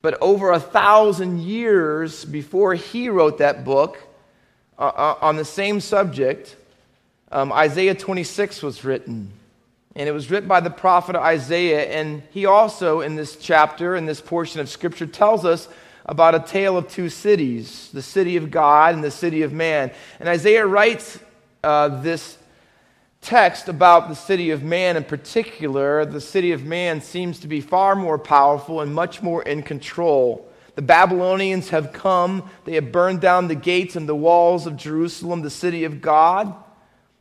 But over a thousand years before he wrote that book uh, uh, on the same subject, um, Isaiah 26 was written. And it was written by the prophet Isaiah. And he also, in this chapter, in this portion of scripture, tells us about a tale of two cities the city of God and the city of man. And Isaiah writes uh, this text about the city of man in particular. The city of man seems to be far more powerful and much more in control. The Babylonians have come, they have burned down the gates and the walls of Jerusalem, the city of God.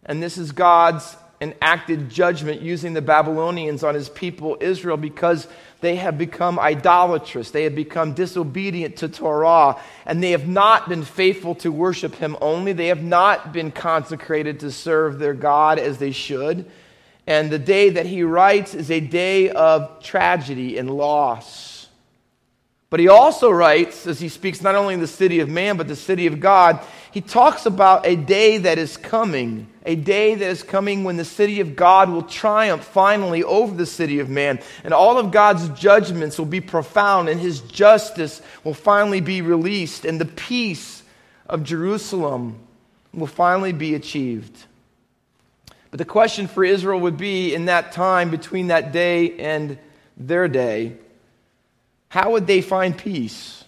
And this is God's enacted judgment using the Babylonians on his people Israel because they have become idolatrous. They have become disobedient to Torah, and they have not been faithful to worship Him only. They have not been consecrated to serve their God as they should. And the day that he writes is a day of tragedy and loss. But he also writes, as he speaks not only in the city of man, but the city of God, he talks about a day that is coming, a day that is coming when the city of God will triumph finally over the city of man. And all of God's judgments will be profound, and his justice will finally be released, and the peace of Jerusalem will finally be achieved. But the question for Israel would be in that time between that day and their day how would they find peace?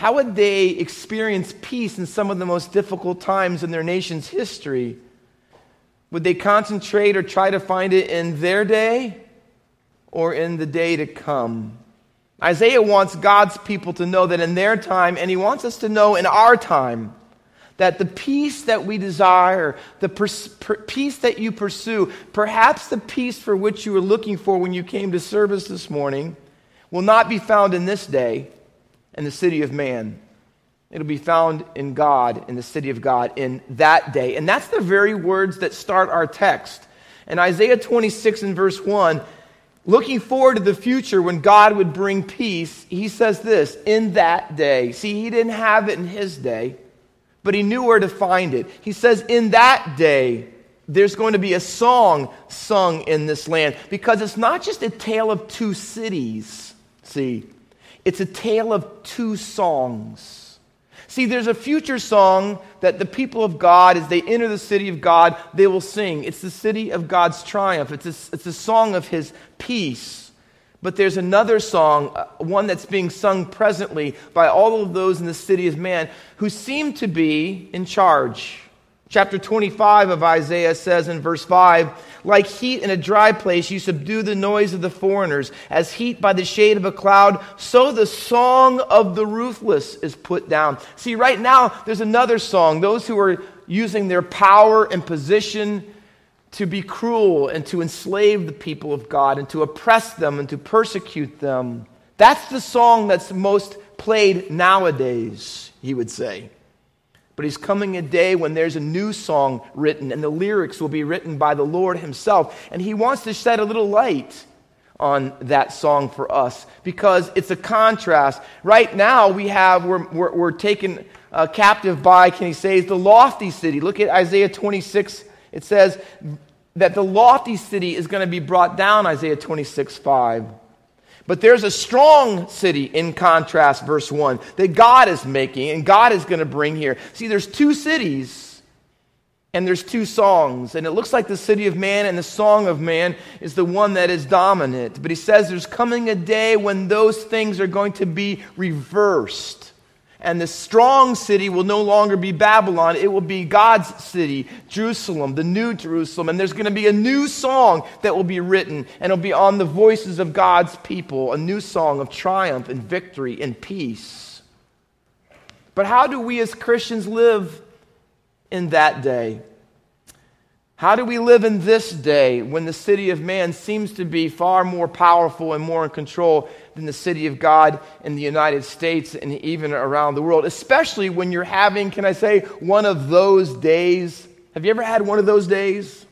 How would they experience peace in some of the most difficult times in their nation's history? Would they concentrate or try to find it in their day or in the day to come? Isaiah wants God's people to know that in their time, and he wants us to know in our time, that the peace that we desire, the pers- per- peace that you pursue, perhaps the peace for which you were looking for when you came to service this morning, will not be found in this day in the city of man. It'll be found in God, in the city of God, in that day. And that's the very words that start our text. In Isaiah 26 and verse 1, looking forward to the future when God would bring peace, he says this in that day. See, he didn't have it in his day, but he knew where to find it. He says, in that day, there's going to be a song sung in this land because it's not just a tale of two cities See, it's a tale of two songs. See, there's a future song that the people of God, as they enter the city of God, they will sing. It's the city of God's triumph, it's a, it's a song of his peace. But there's another song, uh, one that's being sung presently by all of those in the city of man who seem to be in charge. Chapter 25 of Isaiah says in verse 5 Like heat in a dry place, you subdue the noise of the foreigners. As heat by the shade of a cloud, so the song of the ruthless is put down. See, right now, there's another song. Those who are using their power and position to be cruel and to enslave the people of God and to oppress them and to persecute them. That's the song that's most played nowadays, he would say. But he's coming a day when there's a new song written, and the lyrics will be written by the Lord himself. And he wants to shed a little light on that song for us because it's a contrast. Right now, we have, we're, we're, we're taken uh, captive by, can he say, the lofty city. Look at Isaiah 26. It says that the lofty city is going to be brought down, Isaiah 26, 5. But there's a strong city in contrast, verse 1, that God is making and God is going to bring here. See, there's two cities and there's two songs. And it looks like the city of man and the song of man is the one that is dominant. But he says there's coming a day when those things are going to be reversed. And the strong city will no longer be Babylon. It will be God's city, Jerusalem, the new Jerusalem. And there's going to be a new song that will be written, and it'll be on the voices of God's people, a new song of triumph and victory and peace. But how do we as Christians live in that day? How do we live in this day when the city of man seems to be far more powerful and more in control than the city of God in the United States and even around the world? Especially when you're having, can I say, one of those days. Have you ever had one of those days?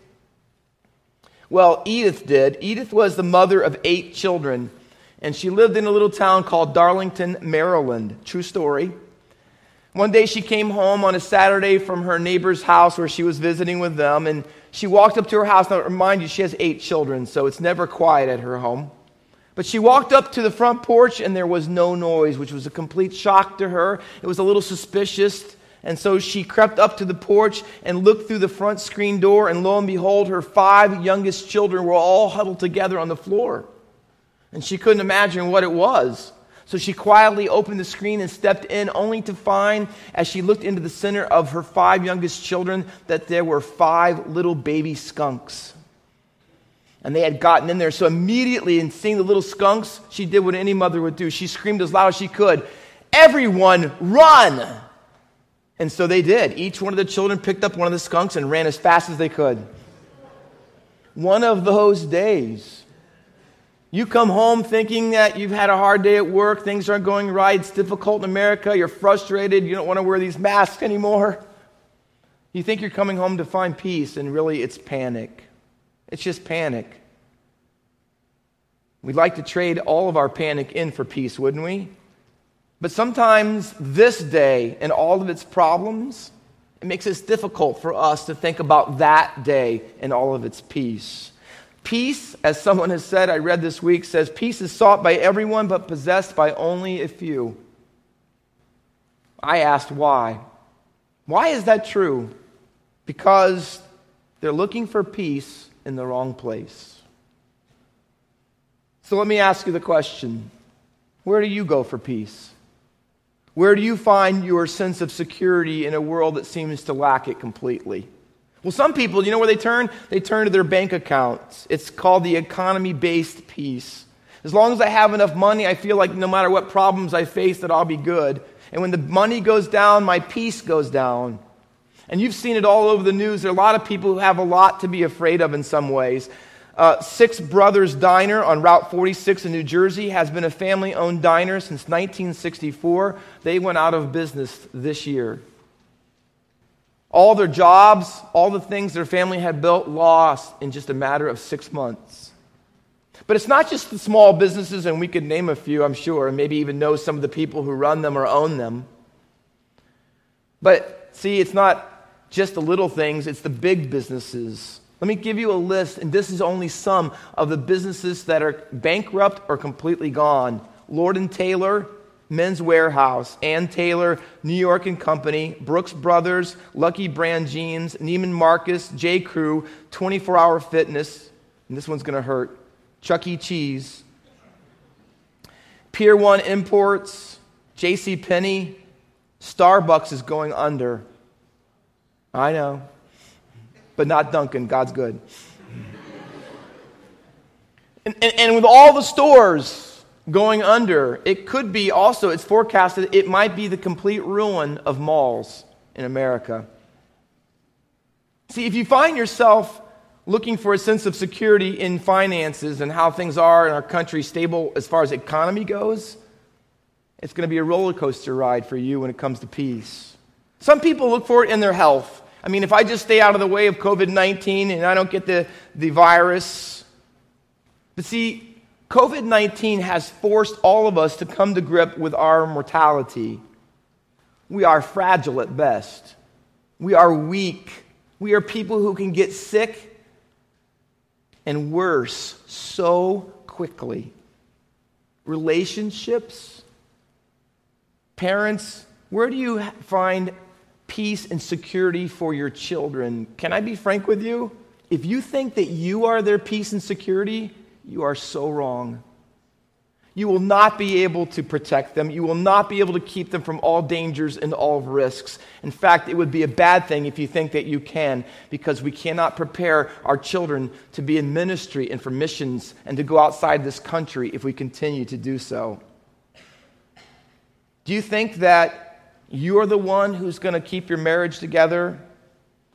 Well, Edith did. Edith was the mother of eight children, and she lived in a little town called Darlington, Maryland. True story. One day she came home on a Saturday from her neighbor's house where she was visiting with them, and she walked up to her house. Now, remind you, she has eight children, so it's never quiet at her home. But she walked up to the front porch and there was no noise, which was a complete shock to her. It was a little suspicious. And so she crept up to the porch and looked through the front screen door, and lo and behold, her five youngest children were all huddled together on the floor. And she couldn't imagine what it was. So she quietly opened the screen and stepped in, only to find, as she looked into the center of her five youngest children, that there were five little baby skunks and they had gotten in there. So immediately, in seeing the little skunks, she did what any mother would do. She screamed as loud as she could, Everyone, run! And so they did. Each one of the children picked up one of the skunks and ran as fast as they could. One of those days, you come home thinking that you've had a hard day at work, things aren't going right, it's difficult in America, you're frustrated, you don't want to wear these masks anymore. You think you're coming home to find peace, and really it's panic. It's just panic. We'd like to trade all of our panic in for peace, wouldn't we? But sometimes this day and all of its problems, it makes it difficult for us to think about that day and all of its peace. Peace, as someone has said, I read this week, says peace is sought by everyone but possessed by only a few. I asked why. Why is that true? Because they're looking for peace in the wrong place. So let me ask you the question where do you go for peace? Where do you find your sense of security in a world that seems to lack it completely? Well, some people, you know where they turn? They turn to their bank accounts. It's called the economy based peace. As long as I have enough money, I feel like no matter what problems I face, that I'll be good. And when the money goes down, my peace goes down. And you've seen it all over the news. There are a lot of people who have a lot to be afraid of in some ways. Uh, Six Brothers Diner on Route 46 in New Jersey has been a family owned diner since 1964. They went out of business this year. All their jobs, all the things their family had built, lost in just a matter of six months. But it's not just the small businesses, and we could name a few, I'm sure, and maybe even know some of the people who run them or own them. But see, it's not just the little things, it's the big businesses. Let me give you a list, and this is only some of the businesses that are bankrupt or completely gone. Lord and Taylor, Men's Wearhouse, Ann Taylor, New York and Company, Brooks Brothers, Lucky Brand Jeans, Neiman Marcus, J. Crew, 24 Hour Fitness, and this one's going to hurt, Chuck E. Cheese, Pier 1 Imports, J.C. Penney, Starbucks is going under. I know. But not Dunkin'. God's good. And, and, and, with all the stores going under, it could be also, it's forecasted, it might be the complete ruin of malls in America. See, if you find yourself looking for a sense of security in finances and how things are in our country, stable as far as economy goes, it's going to be a roller coaster ride for you when it comes to peace. Some people look for it in their health. I mean, if I just stay out of the way of COVID 19 and I don't get the, the virus. But see, COVID 19 has forced all of us to come to grip with our mortality. We are fragile at best, we are weak. We are people who can get sick and worse so quickly. Relationships, parents, where do you find peace and security for your children. Can I be frank with you? If you think that you are their peace and security, you are so wrong. You will not be able to protect them. You will not be able to keep them from all dangers and all risks. In fact, it would be a bad thing if you think that you can, because we cannot prepare our children to be in ministry and for missions and to go outside this country if we continue to do so. Do you think that you're the one who's going to keep your marriage together?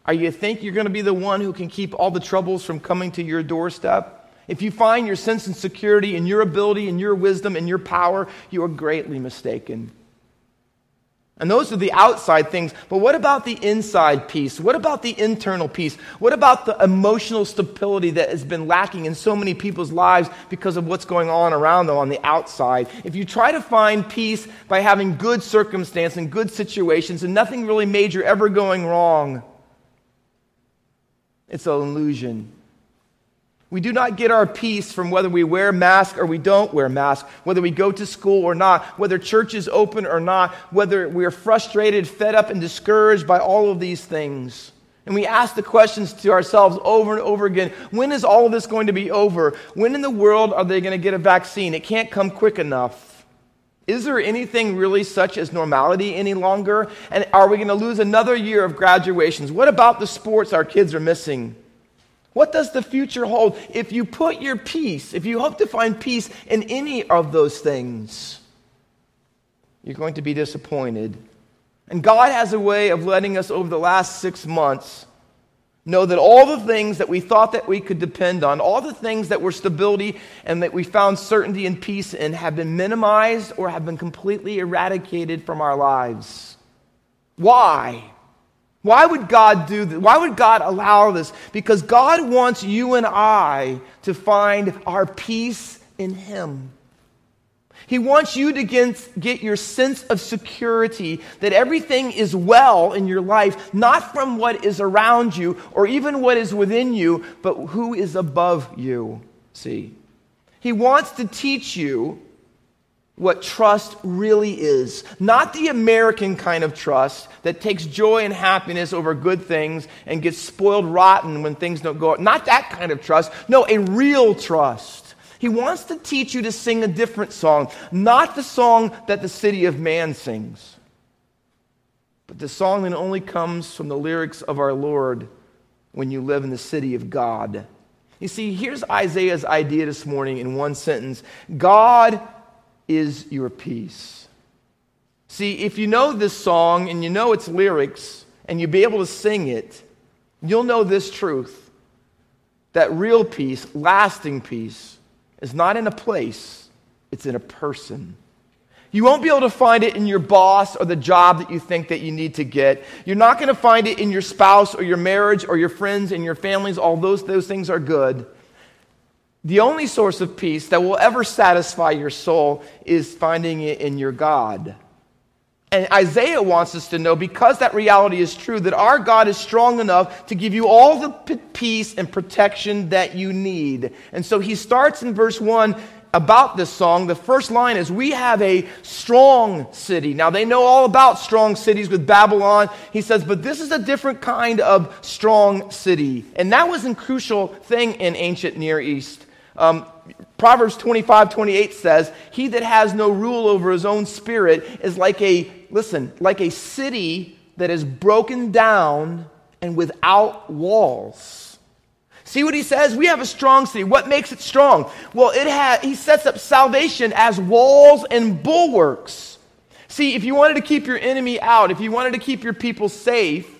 Are you think you're going to be the one who can keep all the troubles from coming to your doorstep? If you find your sense and security in your ability and your wisdom and your power, you are greatly mistaken. And those are the outside things. But what about the inside peace? What about the internal peace? What about the emotional stability that has been lacking in so many people's lives because of what's going on around them on the outside? If you try to find peace by having good circumstance and good situations and nothing really major ever going wrong, it's an illusion. We do not get our peace from whether we wear masks or we don't wear masks, whether we go to school or not, whether church is open or not, whether we're frustrated, fed up, and discouraged by all of these things. And we ask the questions to ourselves over and over again when is all of this going to be over? When in the world are they going to get a vaccine? It can't come quick enough. Is there anything really such as normality any longer? And are we going to lose another year of graduations? What about the sports our kids are missing? What does the future hold if you put your peace, if you hope to find peace in any of those things? You're going to be disappointed. And God has a way of letting us over the last six months know that all the things that we thought that we could depend on, all the things that were stability and that we found certainty and peace in, have been minimized or have been completely eradicated from our lives. Why? Why would God do this? Why would God allow this? Because God wants you and I to find our peace in Him. He wants you to get, your sense of security that everything is well in your life, not from what is around you or even what is within you, but who is above you. See? He wants to teach you what trust really is. Not the American kind of trust that takes joy and happiness over good things and gets spoiled rotten when things don't go. Not that kind of trust. No, a real trust. He wants to teach you to sing a different song, not the song that the city of man sings, but the song that only comes from the lyrics of our Lord when you live in the city of God. You see, here's Isaiah's idea this morning in one sentence God is your peace. See, if you know this song and you know its lyrics and you be able to sing it, you'll know this truth that real peace, lasting peace, is not in a place, it's in a person. You won't be able to find it in your boss or the job that you think that you need to get. You're not going to find it in your spouse or your marriage or your friends and your families. All those, those things are good. The only source of peace that will ever satisfy your soul is finding it in your God. And Isaiah wants us to know, because that reality is true, that our God is strong enough to give you all the p- peace and protection that you need. And so he starts in verse 1 about this song. The first line is, We have a strong city. Now, they know all about strong cities with Babylon. He says, But this is a different kind of strong city. And that was a crucial thing in ancient Near East. Um, Proverbs 25, 28 says, He that has no rule over his own spirit is like a, listen, like a city that is broken down and without walls. See what he says? We have a strong city. What makes it strong? Well, it has, he sets up salvation as walls and bulwarks. See, if you wanted to keep your enemy out, if you wanted to keep your people safe,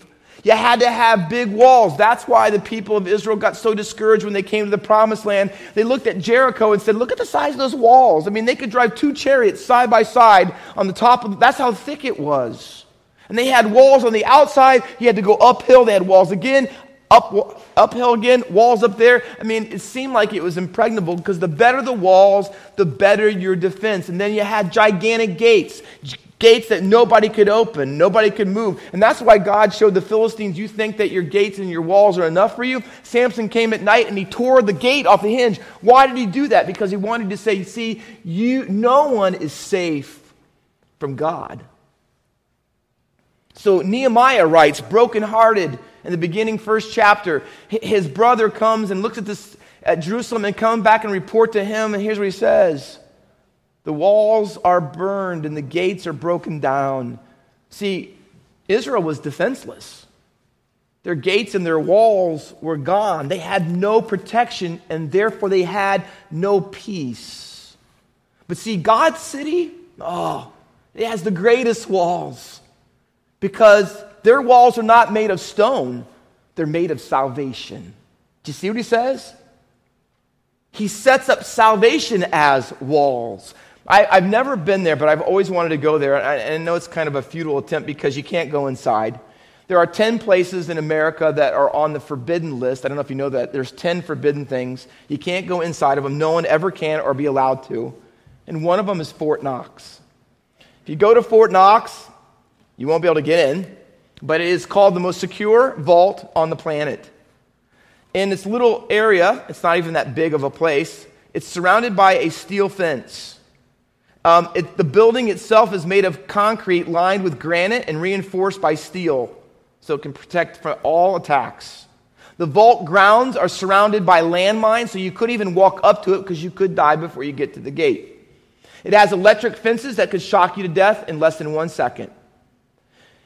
you had to have big walls. That's why the people of Israel got so discouraged when they came to the promised land. They looked at Jericho and said, Look at the size of those walls. I mean, they could drive two chariots side by side on the top of that's how thick it was. And they had walls on the outside. You had to go uphill. They had walls again, up, uphill again, walls up there. I mean, it seemed like it was impregnable because the better the walls, the better your defense. And then you had gigantic gates gates that nobody could open, nobody could move. And that's why God showed the Philistines, you think that your gates and your walls are enough for you? Samson came at night and he tore the gate off the hinge. Why did he do that? Because he wanted to say, see, you no one is safe from God. So Nehemiah writes, brokenhearted in the beginning first chapter, his brother comes and looks at this at Jerusalem and come back and report to him, and here's what he says. The walls are burned and the gates are broken down. See, Israel was defenseless. Their gates and their walls were gone. They had no protection, and therefore they had no peace. But see, God's city, oh, it has the greatest walls because their walls are not made of stone, they're made of salvation. Do you see what he says? He sets up salvation as walls. I, have never been there, but I've always wanted to go there. And I, and I know it's kind of a futile attempt because you can't go inside. There are 10 places in America that are on the forbidden list. I don't know if you know that. There's 10 forbidden things. You can't go inside of them. No one ever can or be allowed to. And one of them is Fort Knox. If you go to Fort Knox, you won't be able to get in, but it is called the most secure vault on the planet. In this little area, it's not even that big of a place, it's surrounded by a steel fence. Um, it, the building itself is made of concrete lined with granite and reinforced by steel so it can protect from all attacks. The vault grounds are surrounded by landmines, so you couldn't even walk up to it because you could die before you get to the gate. It has electric fences that could shock you to death in less than one second.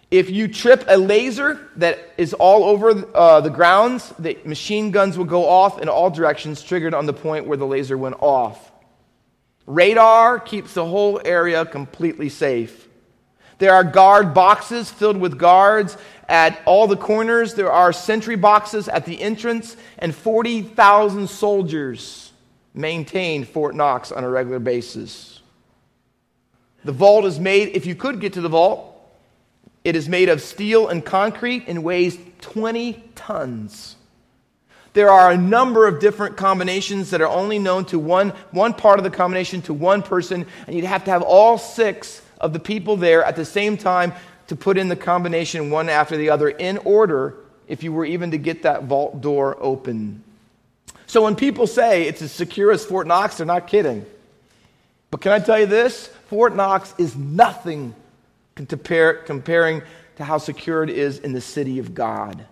If you trip a laser that is all over uh, the grounds, the machine guns will go off in all directions, triggered on the point where the laser went off. Radar keeps the whole area completely safe. There are guard boxes filled with guards at all the corners. There are sentry boxes at the entrance, and 40,000 soldiers maintain Fort Knox on a regular basis. The vault is made, if you could get to the vault, it is made of steel and concrete and weighs 20 tons. There are a number of different combinations that are only known to one, one part of the combination to one person, and you'd have to have all six of the people there at the same time to put in the combination one after the other in order if you were even to get that vault door open. So when people say it's as secure as Fort Knox, they're not kidding. But can I tell you this? Fort Knox is nothing compare, comparing to how secure it is in the city of God.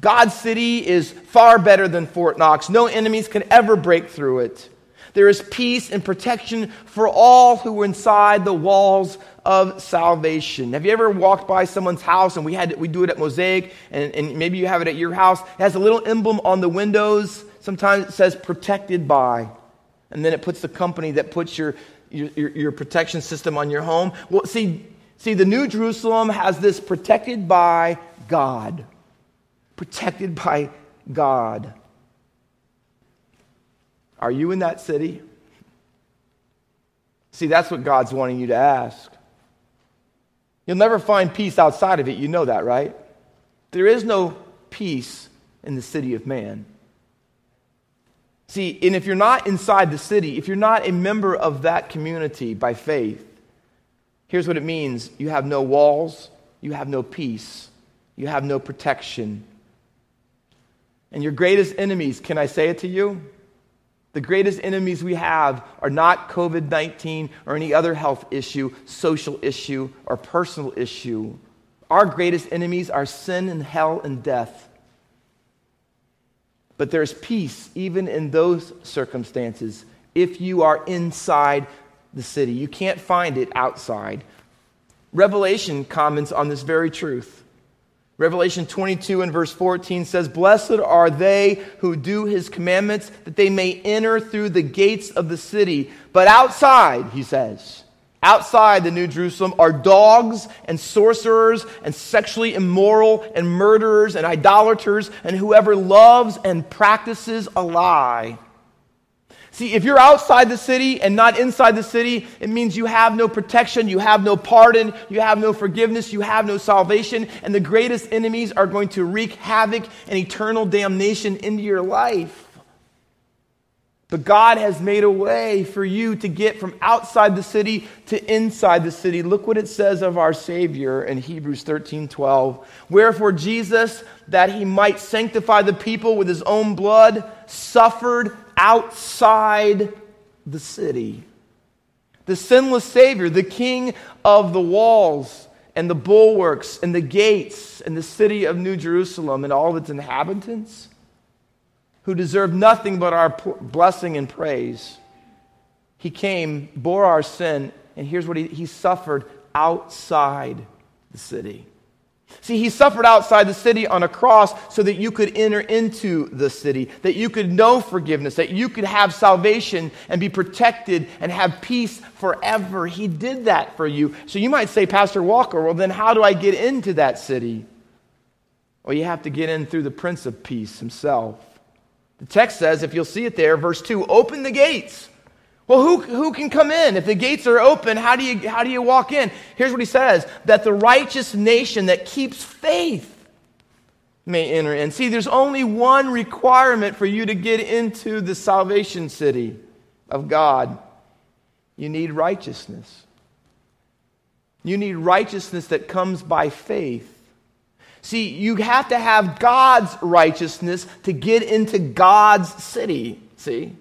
God's city is far better than Fort Knox. No enemies can ever break through it. There is peace and protection for all who are inside the walls of salvation. Have you ever walked by someone's house and we had we do it at Mosaic and, and maybe you have it at your house? It has a little emblem on the windows. Sometimes it says protected by. And then it puts the company that puts your, your, your protection system on your home. Well, see, See, the New Jerusalem has this protected by God. Protected by God. Are you in that city? See, that's what God's wanting you to ask. You'll never find peace outside of it. You know that, right? There is no peace in the city of man. See, and if you're not inside the city, if you're not a member of that community by faith, Here's what it means you have no walls, you have no peace, you have no protection. And your greatest enemies, can I say it to you? The greatest enemies we have are not COVID 19 or any other health issue, social issue, or personal issue. Our greatest enemies are sin and hell and death. But there's peace even in those circumstances if you are inside the city. You can't find it outside. Revelation comments on this very truth. Revelation 22 and verse 14 says, Blessed are they who do his commandments, that they may enter through the gates of the city. But outside, he says, outside the New Jerusalem are dogs and sorcerers and sexually immoral and murderers and idolaters and whoever loves and practices a lie. See, if you're outside the city and not inside the city, it means you have no protection, you have no pardon, you have no forgiveness, you have no salvation, and the greatest enemies are going to wreak havoc and eternal damnation into your life. But God has made a way for you to get from outside the city to inside the city. Look what it says of our Savior in Hebrews 13 12. Wherefore, Jesus, that he might sanctify the people with his own blood, suffered outside the city. The sinless Savior, the King of the walls and the bulwarks and the gates and the city of New Jerusalem and all of its inhabitants, who deserve nothing but our blessing and praise. He came, bore our sin, and here's what he, he suffered outside the city. See, he suffered outside the city on a cross so that you could enter into the city, that you could know forgiveness, that you could have salvation and be protected and have peace forever. He did that for you. So you might say, Pastor Walker, well, then how do I get into that city? Well, you have to get in through the Prince of Peace himself. The text says, if you'll see it there, verse 2 open the gates. Well, who, who can come in? If the gates are open, how do, you, how do you walk in? Here's what he says that the righteous nation that keeps faith may enter in. See, there's only one requirement for you to get into the salvation city of God you need righteousness. You need righteousness that comes by faith. See, you have to have God's righteousness to get into God's city. See?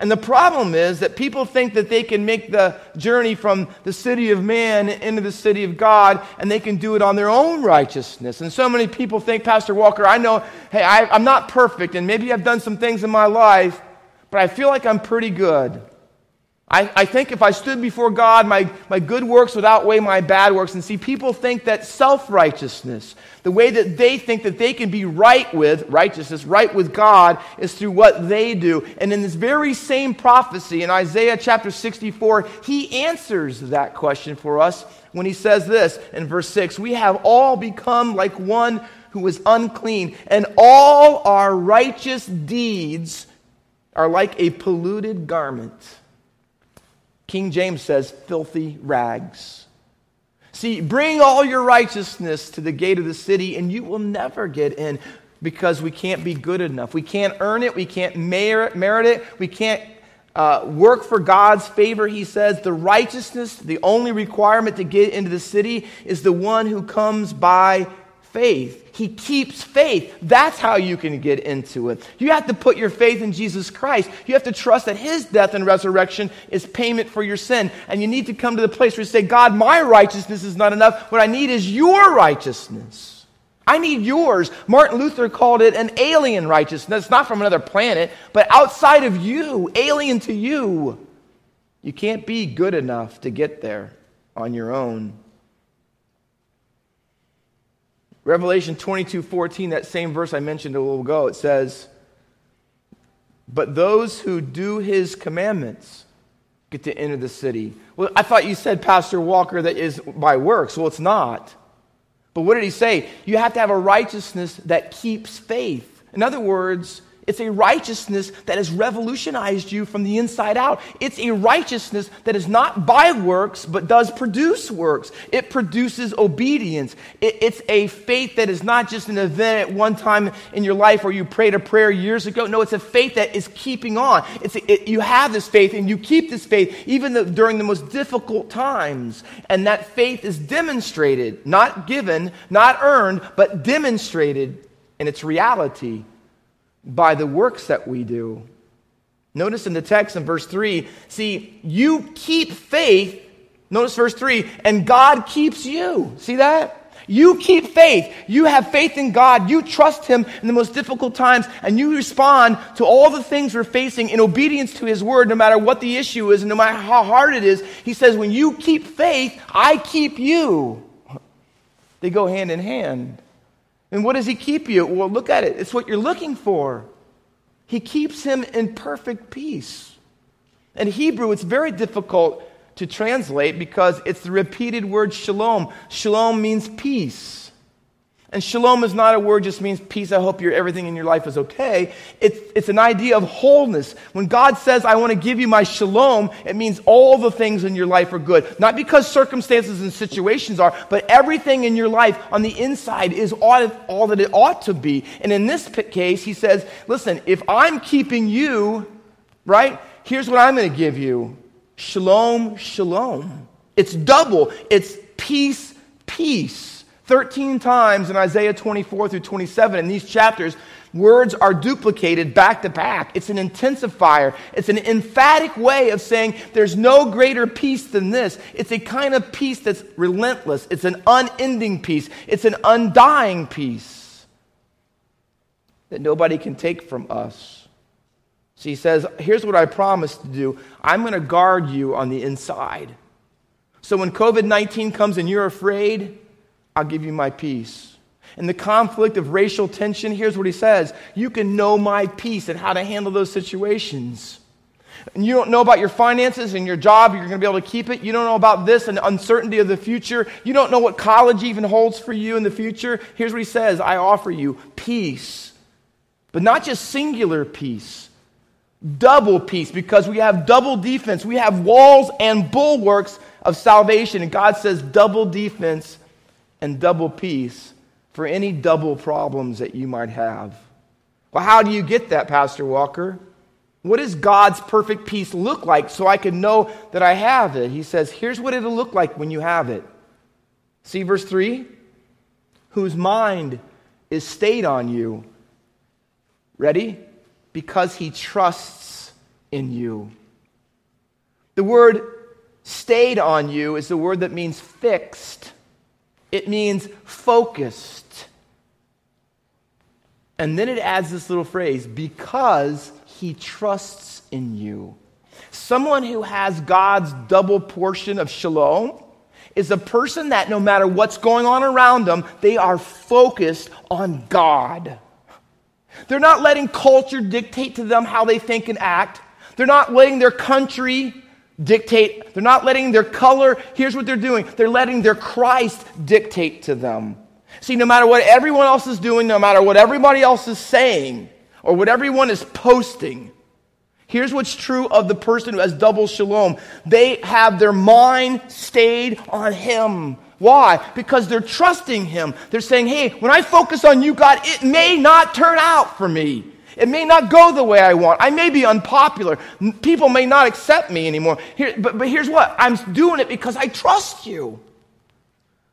And the problem is that people think that they can make the journey from the city of man into the city of God and they can do it on their own righteousness. And so many people think, Pastor Walker, I know, hey, I, am not perfect and maybe I've done some things in my life, but I feel like I'm pretty good. I, I think if I stood before God, my, my good works would outweigh my bad works. And see, people think that self righteousness, the way that they think that they can be right with righteousness, right with God, is through what they do. And in this very same prophecy in Isaiah chapter 64, he answers that question for us when he says this in verse 6 We have all become like one who is unclean, and all our righteous deeds are like a polluted garment. King James says, filthy rags. See, bring all your righteousness to the gate of the city, and you will never get in because we can't be good enough. We can't earn it. We can't merit, merit it. We can't uh, work for God's favor. He says the righteousness, the only requirement to get into the city, is the one who comes by faith. He keeps faith. That's how you can get into it. You have to put your faith in Jesus Christ. You have to trust that His death and resurrection is payment for your sin. And you need to come to the place where you say, God, my righteousness is not enough. What I need is your righteousness. I need yours. Martin Luther called it an alien righteousness, not from another planet, but outside of you, alien to you. You can't be good enough to get there on your own. Revelation 22 14, that same verse I mentioned a little ago, it says, But those who do his commandments get to enter the city. Well, I thought you said, Pastor Walker, that is by works. Well, it's not. But what did he say? You have to have a righteousness that keeps faith. In other words, it's a righteousness that has revolutionized you from the inside out. It's a righteousness that is not by works, but does produce works. It produces obedience. It, it's a faith that is not just an event at one time in your life where you prayed a prayer years ago. No, it's a faith that is keeping on. It's a, it, you have this faith and you keep this faith even the, during the most difficult times. And that faith is demonstrated, not given, not earned, but demonstrated in its reality by the works that we do. Notice in the text in verse 3, see, you keep faith. Notice verse 3, and God keeps you. See that? You keep faith. You have faith in God. You trust Him in the most difficult times, and you respond to all the things we're facing in obedience to His word, no matter what the issue is and no matter how hard it is. He says, When you keep faith, I keep you. They go hand in hand. And what does he keep you? Well, look at it. It's what you're looking for. He keeps him in perfect peace. In Hebrew, it's very difficult to translate because it's the repeated word shalom. Shalom means peace. And shalom is not a word just means peace. I hope everything in your life is okay. It's, it's an idea of wholeness. When God says, I want to give you my shalom, it means all the things in your life are good. Not because circumstances and situations are, but everything in your life on the inside is all, all that it ought to be. And in this case, he says, listen, if I'm keeping you, right, here's what I'm going to give you shalom, shalom. It's double, it's peace, peace. 13 times in Isaiah 24 through 27 in these chapters, words are duplicated back to back. It's an intensifier. It's an emphatic way of saying there's no greater peace than this. It's a kind of peace that's relentless. It's an unending peace. It's an undying peace that nobody can take from us. So he says, Here's what I promise to do I'm going to guard you on the inside. So when COVID 19 comes and you're afraid, I'll give you my peace. In the conflict of racial tension, here's what he says You can know my peace and how to handle those situations. And you don't know about your finances and your job, you're going to be able to keep it. You don't know about this and uncertainty of the future. You don't know what college even holds for you in the future. Here's what he says I offer you peace, but not just singular peace, double peace, because we have double defense. We have walls and bulwarks of salvation. And God says double defense and double peace for any double problems that you might have. Well, how do you get that, Pastor Walker? What does God's perfect peace look like so I can know that I have it? He says, here's what it'll look like when you have it. See verse 3? whose mind is stayed on you. Ready? Because he trusts in you. The word stayed on you is the word that means fixed, it means focused. And then it adds this little phrase because he trusts in you. Someone who has God's double portion of shalom is a person that no matter what's going on around them, they are focused on God. They're not letting culture dictate to them how they think and act. They're not letting their country dictate. They're not letting their color. Here's what they're doing they're letting their Christ dictate to them. See, no matter what everyone else is doing, no matter what everybody else is saying, or what everyone is posting, Here's what's true of the person who has double shalom. They have their mind stayed on Him. Why? Because they're trusting Him. They're saying, hey, when I focus on you, God, it may not turn out for me. It may not go the way I want. I may be unpopular. People may not accept me anymore. Here, but, but here's what I'm doing it because I trust you.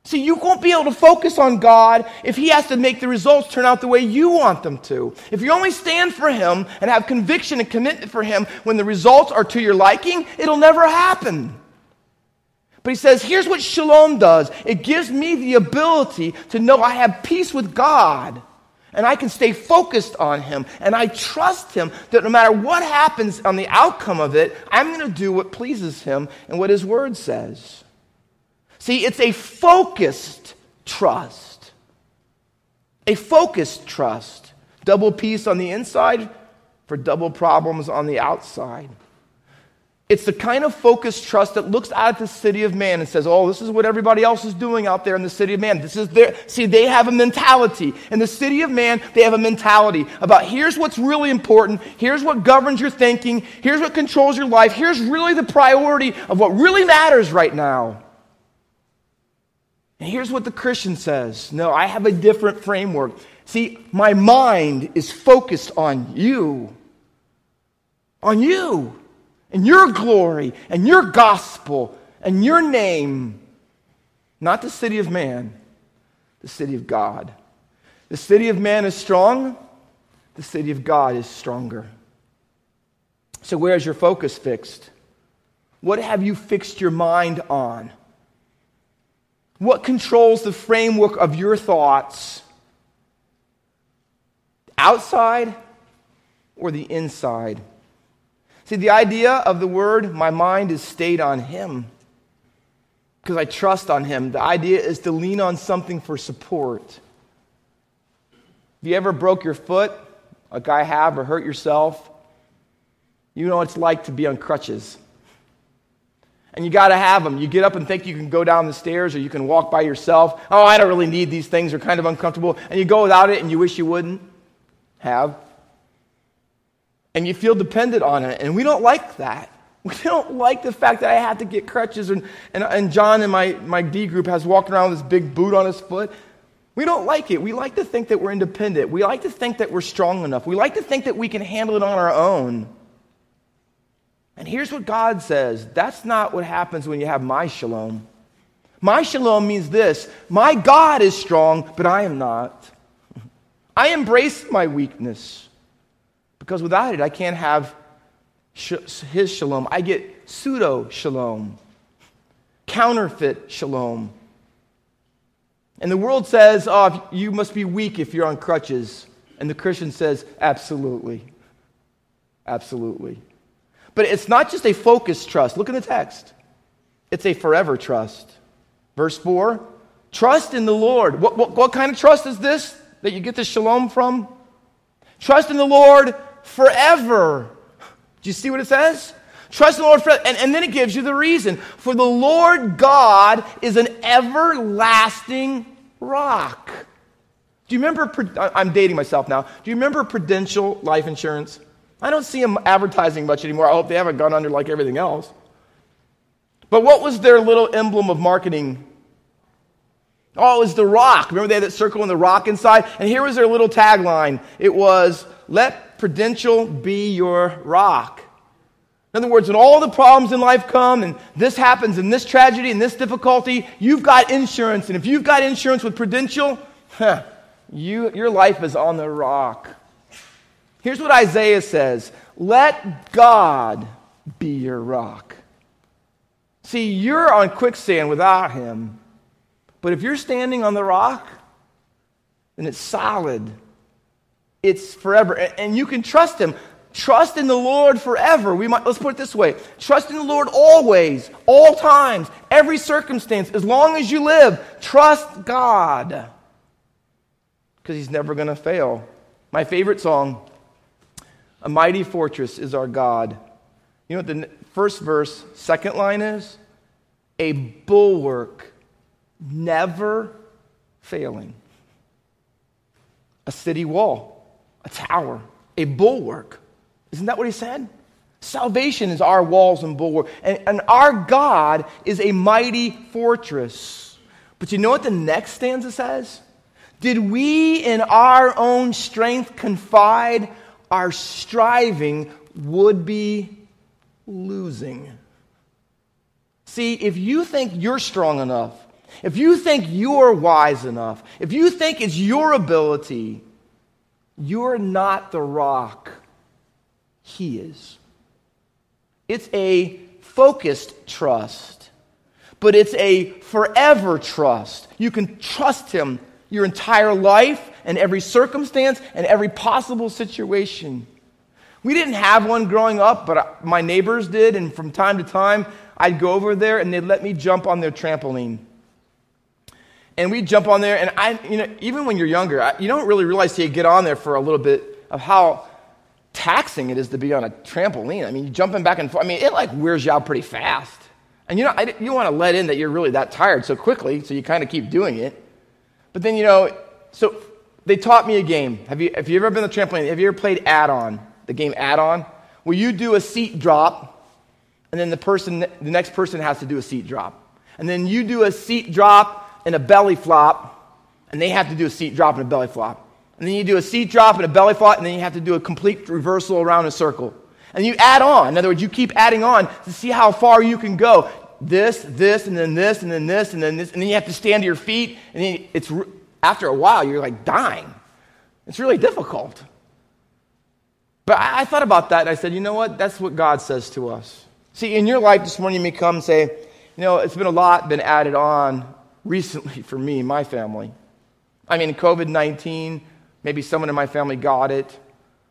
See, you won't be able to focus on God if He has to make the results turn out the way you want them to. If you only stand for Him and have conviction and commitment for Him when the results are to your liking, it'll never happen. But He says, here's what shalom does it gives me the ability to know I have peace with God and I can stay focused on Him and I trust Him that no matter what happens on the outcome of it, I'm going to do what pleases Him and what His Word says. See, it's a focused trust. A focused trust. Double peace on the inside for double problems on the outside. It's the kind of focused trust that looks out at the city of man and says, Oh, this is what everybody else is doing out there in the city of man. This is their, see, they have a mentality. In the city of man, they have a mentality about here's what's really important, here's what governs your thinking, here's what controls your life, here's really the priority of what really matters right now. And here's what the Christian says No, I have a different framework. See, my mind is focused on you, on you, and your glory, and your gospel, and your name. Not the city of man, the city of God. The city of man is strong, the city of God is stronger. So, where's your focus fixed? What have you fixed your mind on? What controls the framework of your thoughts? Outside or the inside? See, the idea of the word, my mind is stayed on Him because I trust on Him. The idea is to lean on something for support. Have you ever broke your foot, like I have, or hurt yourself? You know what it's like to be on crutches and you got to have them. You get up and think you can go down the stairs or you can walk by yourself. Oh, I don't really need these things. They're kind of uncomfortable. And you go without it and you wish you wouldn't have. And you feel dependent on it. And we don't like that. We don't like the fact that I have to get crutches. And, and, and John in my, my D group has walked around with this big boot on his foot. We don't like it. We like to think that we're independent. We like to think that we're strong enough. We like to think that we can handle it on our own. And here's what God says that's not what happens when you have my shalom. My shalom means this my God is strong, but I am not. I embrace my weakness because without it, I can't have his shalom. I get pseudo shalom, counterfeit shalom. And the world says, oh, you must be weak if you're on crutches. And the Christian says, absolutely. Absolutely. But it's not just a focused trust. Look in the text. It's a forever trust. Verse 4 Trust in the Lord. What, what, what kind of trust is this that you get the shalom from? Trust in the Lord forever. Do you see what it says? Trust the Lord forever. And, and then it gives you the reason. For the Lord God is an everlasting rock. Do you remember? I'm dating myself now. Do you remember Prudential life insurance? I don't see them advertising much anymore. I hope they haven't gone under like everything else. But what was their little emblem of marketing? Oh, it was the rock. Remember they had that circle and the rock inside? And here was their little tagline. It was, let Prudential be your rock. In other words, when all the problems in life come and this happens and this tragedy and this difficulty, you've got insurance. And if you've got insurance with Prudential, huh, you, your life is on the rock. Here's what Isaiah says Let God be your rock. See, you're on quicksand without him. But if you're standing on the rock, then it's solid. It's forever. And you can trust him. Trust in the Lord forever. We might let's put it this way. Trust in the Lord always, all times, every circumstance, as long as you live. Trust God. Because he's never going to fail. My favorite song, A Mighty Fortress is Our God. You know what the first verse, second line is? A bulwark never failing. A city wall, a tower, a bulwark. Isn't that what he said? Salvation is our walls and bulwark. And, and our God is a mighty fortress. But you know what the next stanza says? Did we in our own strength confide, our striving would be losing. See, if you think you're strong enough, if you think you're wise enough, if you think it's your ability, you're not the rock. He is. It's a focused trust, but it's a forever trust. You can trust Him your entire life and every circumstance and every possible situation. We didn't have one growing up, but my neighbors did, and from time to time, I'd go over there and they'd let me jump on their trampoline and we jump on there. And I, you know, even when you're younger, I, you don't really realize till you get on there for a little bit of how taxing it is to be on a trampoline. I mean, jumping back and forth. I mean, it like wears you out pretty fast. And you know, I, you want to let in that you're really that tired so quickly, so you kind of keep doing it. But then, you know, so they taught me a game. Have you, have you ever been on the trampoline? Have you ever played add on? The game add on? Where you do a seat drop, and then the person, the next person has to do a seat drop. And then you do a seat drop, and a belly flop, and they have to do a seat drop and a belly flop. And then you do a seat drop and a belly flop, and then you have to do a complete reversal around a circle. And you add on. In other words, you keep adding on to see how far you can go. This, this, and then this, and then this, and then this, and then you have to stand to your feet, and then it's after a while you're like dying. It's really difficult. But I, I thought about that, and I said, you know what? That's what God says to us. See, in your life this morning, you may come and say, you know, it's been a lot been added on recently for me, my family. I mean, COVID 19, maybe someone in my family got it.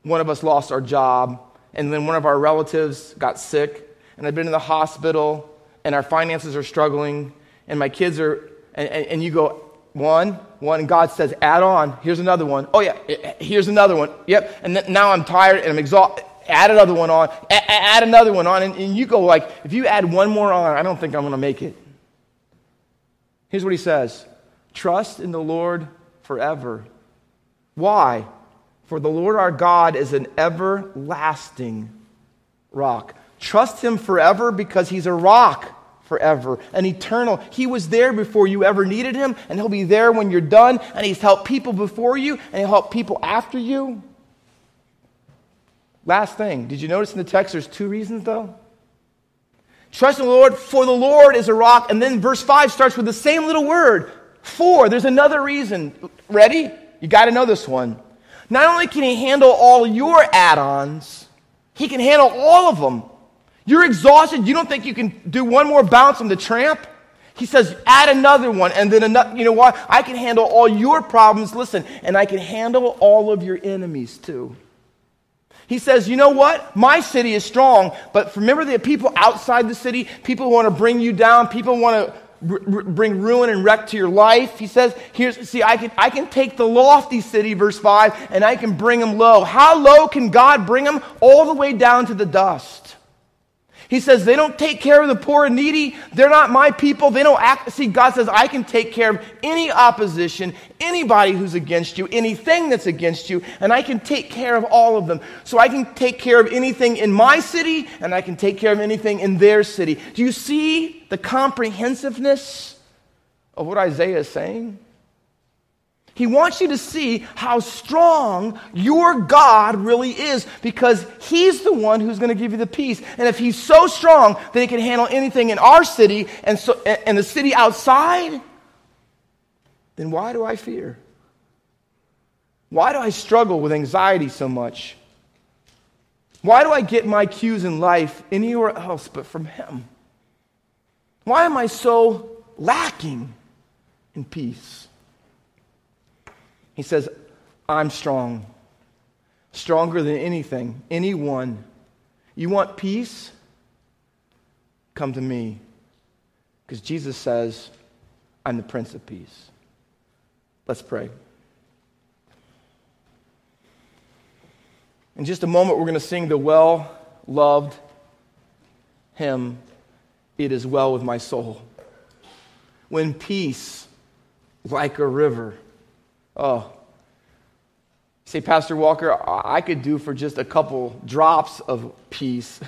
One of us lost our job. And then one of our relatives got sick. And I've been in the hospital. And our finances are struggling. And my kids are, and, and, and you go, one, one, and God says, add on. Here's another one. Oh, yeah, eh, eh, here's another one. Yep. And then, now I'm tired and I'm exhausted. Add another one on. A- add another one on. And, and you go, like, if you add one more on, I don't think I'm going to make it. Here's what he says Trust in the Lord forever. Why? For the Lord our God is an everlasting rock. Trust him forever because he's a rock forever and eternal. He was there before you ever needed him, and he'll be there when you're done, and he's helped people before you, and he'll help people after you. Last thing, did you notice in the text there's two reasons though? Trust in the Lord, for the Lord is a rock. And then verse 5 starts with the same little word, for. There's another reason. Ready? You got to know this one. Not only can he handle all your add ons, he can handle all of them. You're exhausted. You don't think you can do one more bounce on the tramp? He says, add another one, and then another. You know what? I can handle all your problems. Listen, and I can handle all of your enemies too. He says, You know what? My city is strong, but remember the people outside the city, people who want to bring you down, people want to r- bring ruin and wreck to your life. He says, Here's, see, I can, I can take the lofty city, verse 5, and I can bring them low. How low can God bring them? All the way down to the dust. He says, they don't take care of the poor and needy. They're not my people. They don't act. See, God says, I can take care of any opposition, anybody who's against you, anything that's against you, and I can take care of all of them. So I can take care of anything in my city, and I can take care of anything in their city. Do you see the comprehensiveness of what Isaiah is saying? He wants you to see how strong your God really is because He's the one who's going to give you the peace. And if He's so strong that He can handle anything in our city and, so, and the city outside, then why do I fear? Why do I struggle with anxiety so much? Why do I get my cues in life anywhere else but from Him? Why am I so lacking in peace? He says, I'm strong, stronger than anything, anyone. You want peace? Come to me. Because Jesus says, I'm the Prince of Peace. Let's pray. In just a moment, we're going to sing the well loved hymn, It Is Well With My Soul. When peace, like a river, oh, say, Pastor Walker, I could do for just a couple drops of peace.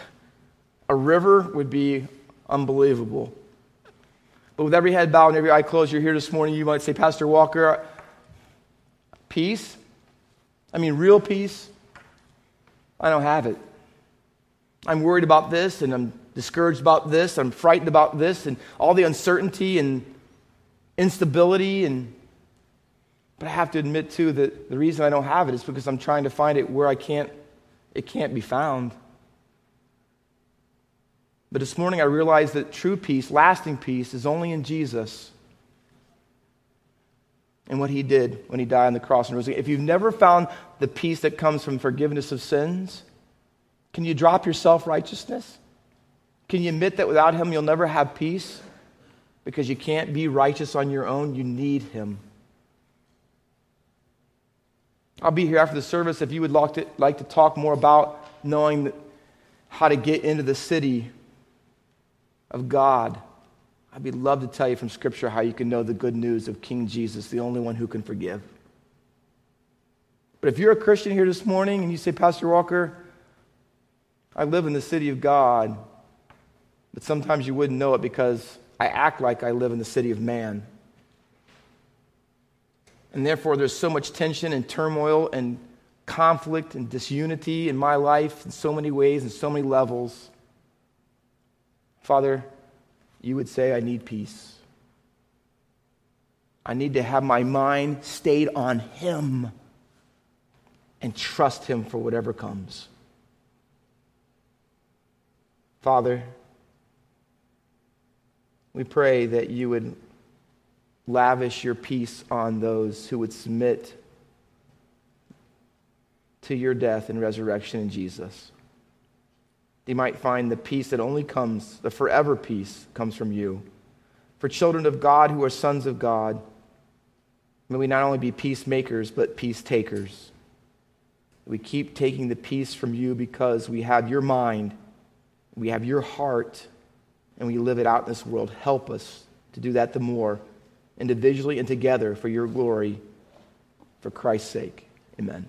A river would be unbelievable. But with every head bowed and every eye closed, you're here this morning, you might say, Pastor Walker, peace? I mean, real peace? I don't have it. I'm worried about this and I'm discouraged about this. I'm frightened about this and all the uncertainty and instability and but I have to admit too that the reason I don't have it is because I'm trying to find it where I can't it can't be found. But this morning I realized that true peace, lasting peace is only in Jesus and what he did when he died on the cross and rose again. If you've never found the peace that comes from forgiveness of sins, can you drop your self righteousness? Can you admit that without him you'll never have peace? Because you can't be righteous on your own, you need him. I'll be here after the service if you would like to, like to talk more about knowing how to get into the city of God. I'd be love to tell you from Scripture how you can know the good news of King Jesus, the only one who can forgive. But if you're a Christian here this morning and you say, Pastor Walker, I live in the city of God, but sometimes you wouldn't know it because I act like I live in the city of man. And therefore, there's so much tension and turmoil and conflict and disunity in my life in so many ways and so many levels. Father, you would say, I need peace. I need to have my mind stayed on Him and trust Him for whatever comes. Father, we pray that you would lavish your peace on those who would submit to your death and resurrection in Jesus. They might find the peace that only comes, the forever peace, comes from you. For children of God who are sons of God, may we not only be peacemakers, but peace takers. We keep taking the peace from you because we have your mind, we have your heart, and we live it out in this world. Help us to do that the more, individually and together, for your glory, for Christ's sake. Amen.